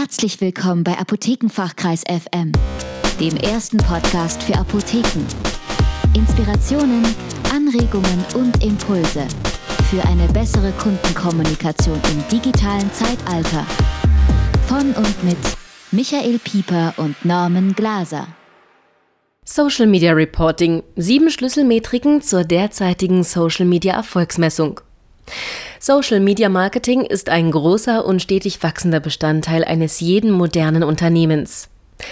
Herzlich willkommen bei Apothekenfachkreis FM, dem ersten Podcast für Apotheken. Inspirationen, Anregungen und Impulse für eine bessere Kundenkommunikation im digitalen Zeitalter. Von und mit Michael Pieper und Norman Glaser. Social Media Reporting. Sieben Schlüsselmetriken zur derzeitigen Social Media Erfolgsmessung. Social Media Marketing ist ein großer und stetig wachsender Bestandteil eines jeden modernen Unternehmens.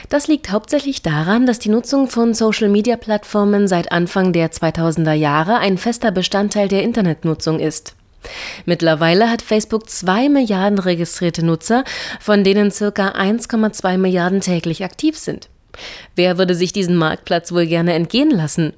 Das liegt hauptsächlich daran, dass die Nutzung von Social-Media-Plattformen seit Anfang der 2000er Jahre ein fester Bestandteil der Internetnutzung ist. Mittlerweile hat Facebook zwei Milliarden registrierte Nutzer, von denen circa 1,2 Milliarden täglich aktiv sind. Wer würde sich diesen Marktplatz wohl gerne entgehen lassen?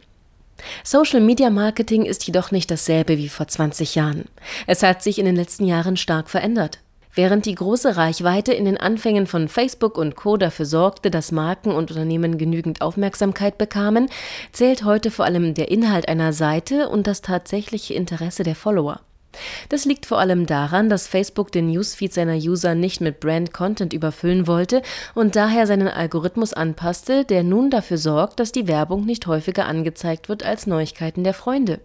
Social Media Marketing ist jedoch nicht dasselbe wie vor 20 Jahren. Es hat sich in den letzten Jahren stark verändert. Während die große Reichweite in den Anfängen von Facebook und Co. dafür sorgte, dass Marken und Unternehmen genügend Aufmerksamkeit bekamen, zählt heute vor allem der Inhalt einer Seite und das tatsächliche Interesse der Follower. Das liegt vor allem daran, dass Facebook den Newsfeed seiner User nicht mit Brand-Content überfüllen wollte und daher seinen Algorithmus anpasste, der nun dafür sorgt, dass die Werbung nicht häufiger angezeigt wird als Neuigkeiten der Freunde.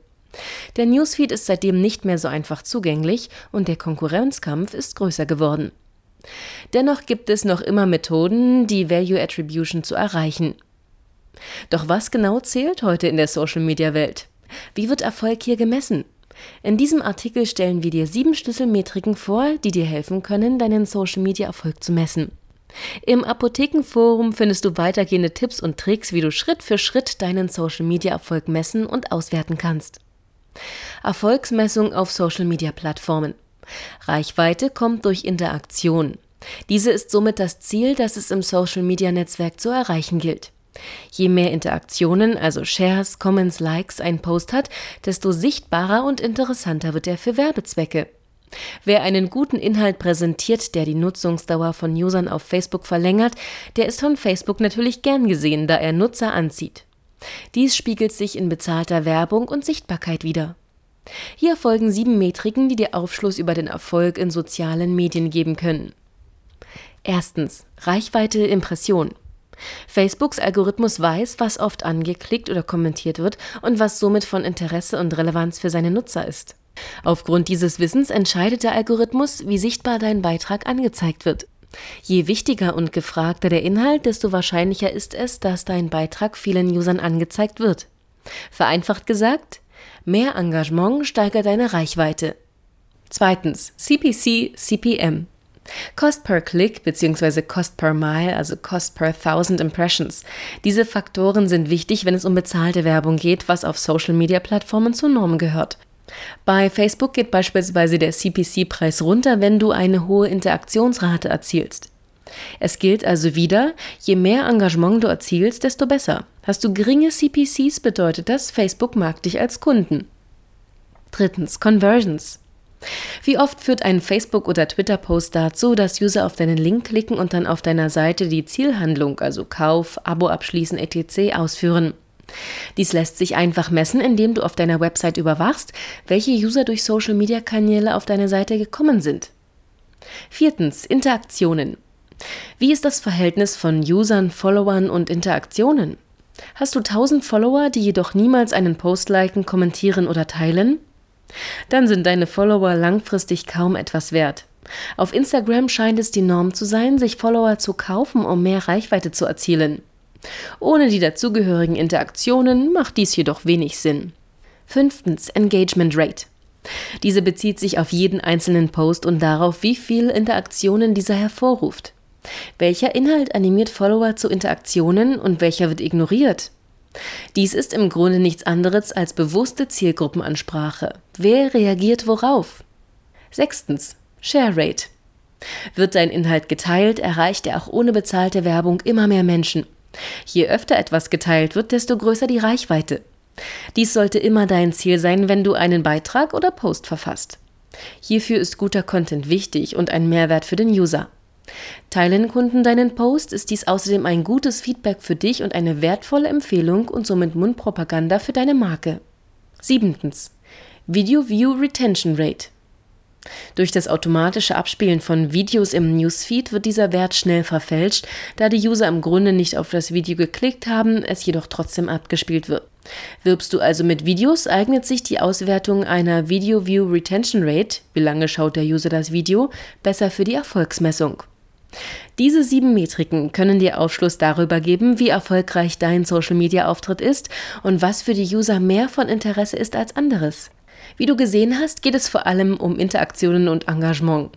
Der Newsfeed ist seitdem nicht mehr so einfach zugänglich und der Konkurrenzkampf ist größer geworden. Dennoch gibt es noch immer Methoden, die Value Attribution zu erreichen. Doch was genau zählt heute in der Social-Media-Welt? Wie wird Erfolg hier gemessen? In diesem Artikel stellen wir dir sieben Schlüsselmetriken vor, die dir helfen können, deinen Social-Media-Erfolg zu messen. Im Apothekenforum findest du weitergehende Tipps und Tricks, wie du Schritt für Schritt deinen Social-Media-Erfolg messen und auswerten kannst. Erfolgsmessung auf Social-Media-Plattformen. Reichweite kommt durch Interaktion. Diese ist somit das Ziel, das es im Social-Media-Netzwerk zu erreichen gilt. Je mehr Interaktionen, also Shares, Comments, Likes ein Post hat, desto sichtbarer und interessanter wird er für Werbezwecke. Wer einen guten Inhalt präsentiert, der die Nutzungsdauer von Usern auf Facebook verlängert, der ist von Facebook natürlich gern gesehen, da er Nutzer anzieht. Dies spiegelt sich in bezahlter Werbung und Sichtbarkeit wider. Hier folgen sieben Metriken, die dir Aufschluss über den Erfolg in sozialen Medien geben können. Erstens Reichweite Impression. Facebooks Algorithmus weiß, was oft angeklickt oder kommentiert wird und was somit von Interesse und Relevanz für seine Nutzer ist. Aufgrund dieses Wissens entscheidet der Algorithmus, wie sichtbar dein Beitrag angezeigt wird. Je wichtiger und gefragter der Inhalt, desto wahrscheinlicher ist es, dass dein Beitrag vielen Usern angezeigt wird. Vereinfacht gesagt, mehr Engagement steigert deine Reichweite. Zweitens, CPC, CPM. Cost per Click bzw. Cost per Mile, also Cost per Thousand Impressions. Diese Faktoren sind wichtig, wenn es um bezahlte Werbung geht, was auf Social-Media-Plattformen zur Norm gehört. Bei Facebook geht beispielsweise der CPC-Preis runter, wenn du eine hohe Interaktionsrate erzielst. Es gilt also wieder, je mehr Engagement du erzielst, desto besser. Hast du geringe CPCs, bedeutet das, Facebook mag dich als Kunden. Drittens, Conversions. Wie oft führt ein Facebook- oder Twitter-Post dazu, dass User auf deinen Link klicken und dann auf deiner Seite die Zielhandlung, also Kauf, Abo abschließen etc. ausführen? Dies lässt sich einfach messen, indem du auf deiner Website überwachst, welche User durch Social-Media-Kanäle auf deine Seite gekommen sind. Viertens. Interaktionen. Wie ist das Verhältnis von Usern, Followern und Interaktionen? Hast du 1000 Follower, die jedoch niemals einen Post liken, kommentieren oder teilen? Dann sind deine Follower langfristig kaum etwas wert. Auf Instagram scheint es die Norm zu sein, sich Follower zu kaufen, um mehr Reichweite zu erzielen. Ohne die dazugehörigen Interaktionen macht dies jedoch wenig Sinn. Fünftens Engagement Rate. Diese bezieht sich auf jeden einzelnen Post und darauf, wie viel Interaktionen dieser hervorruft. Welcher Inhalt animiert Follower zu Interaktionen und welcher wird ignoriert? Dies ist im Grunde nichts anderes als bewusste Zielgruppenansprache. Wer reagiert worauf? Sechstens. Share Rate. Wird dein Inhalt geteilt, erreicht er auch ohne bezahlte Werbung immer mehr Menschen. Je öfter etwas geteilt wird, desto größer die Reichweite. Dies sollte immer dein Ziel sein, wenn du einen Beitrag oder Post verfasst. Hierfür ist guter Content wichtig und ein Mehrwert für den User. Teilen Kunden deinen Post, ist dies außerdem ein gutes Feedback für dich und eine wertvolle Empfehlung und somit Mundpropaganda für deine Marke. Siebentens. Video View Retention Rate. Durch das automatische Abspielen von Videos im Newsfeed wird dieser Wert schnell verfälscht, da die User im Grunde nicht auf das Video geklickt haben, es jedoch trotzdem abgespielt wird. Wirbst du also mit Videos, eignet sich die Auswertung einer Video View Retention Rate, wie lange schaut der User das Video, besser für die Erfolgsmessung. Diese sieben Metriken können dir Aufschluss darüber geben, wie erfolgreich dein Social-Media-Auftritt ist und was für die User mehr von Interesse ist als anderes. Wie du gesehen hast, geht es vor allem um Interaktionen und Engagement.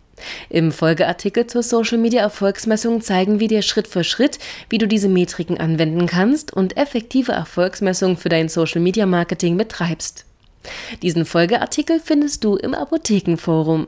Im Folgeartikel zur Social Media Erfolgsmessung zeigen wir dir Schritt für Schritt, wie du diese Metriken anwenden kannst und effektive Erfolgsmessung für dein Social Media Marketing betreibst. Diesen Folgeartikel findest du im Apothekenforum.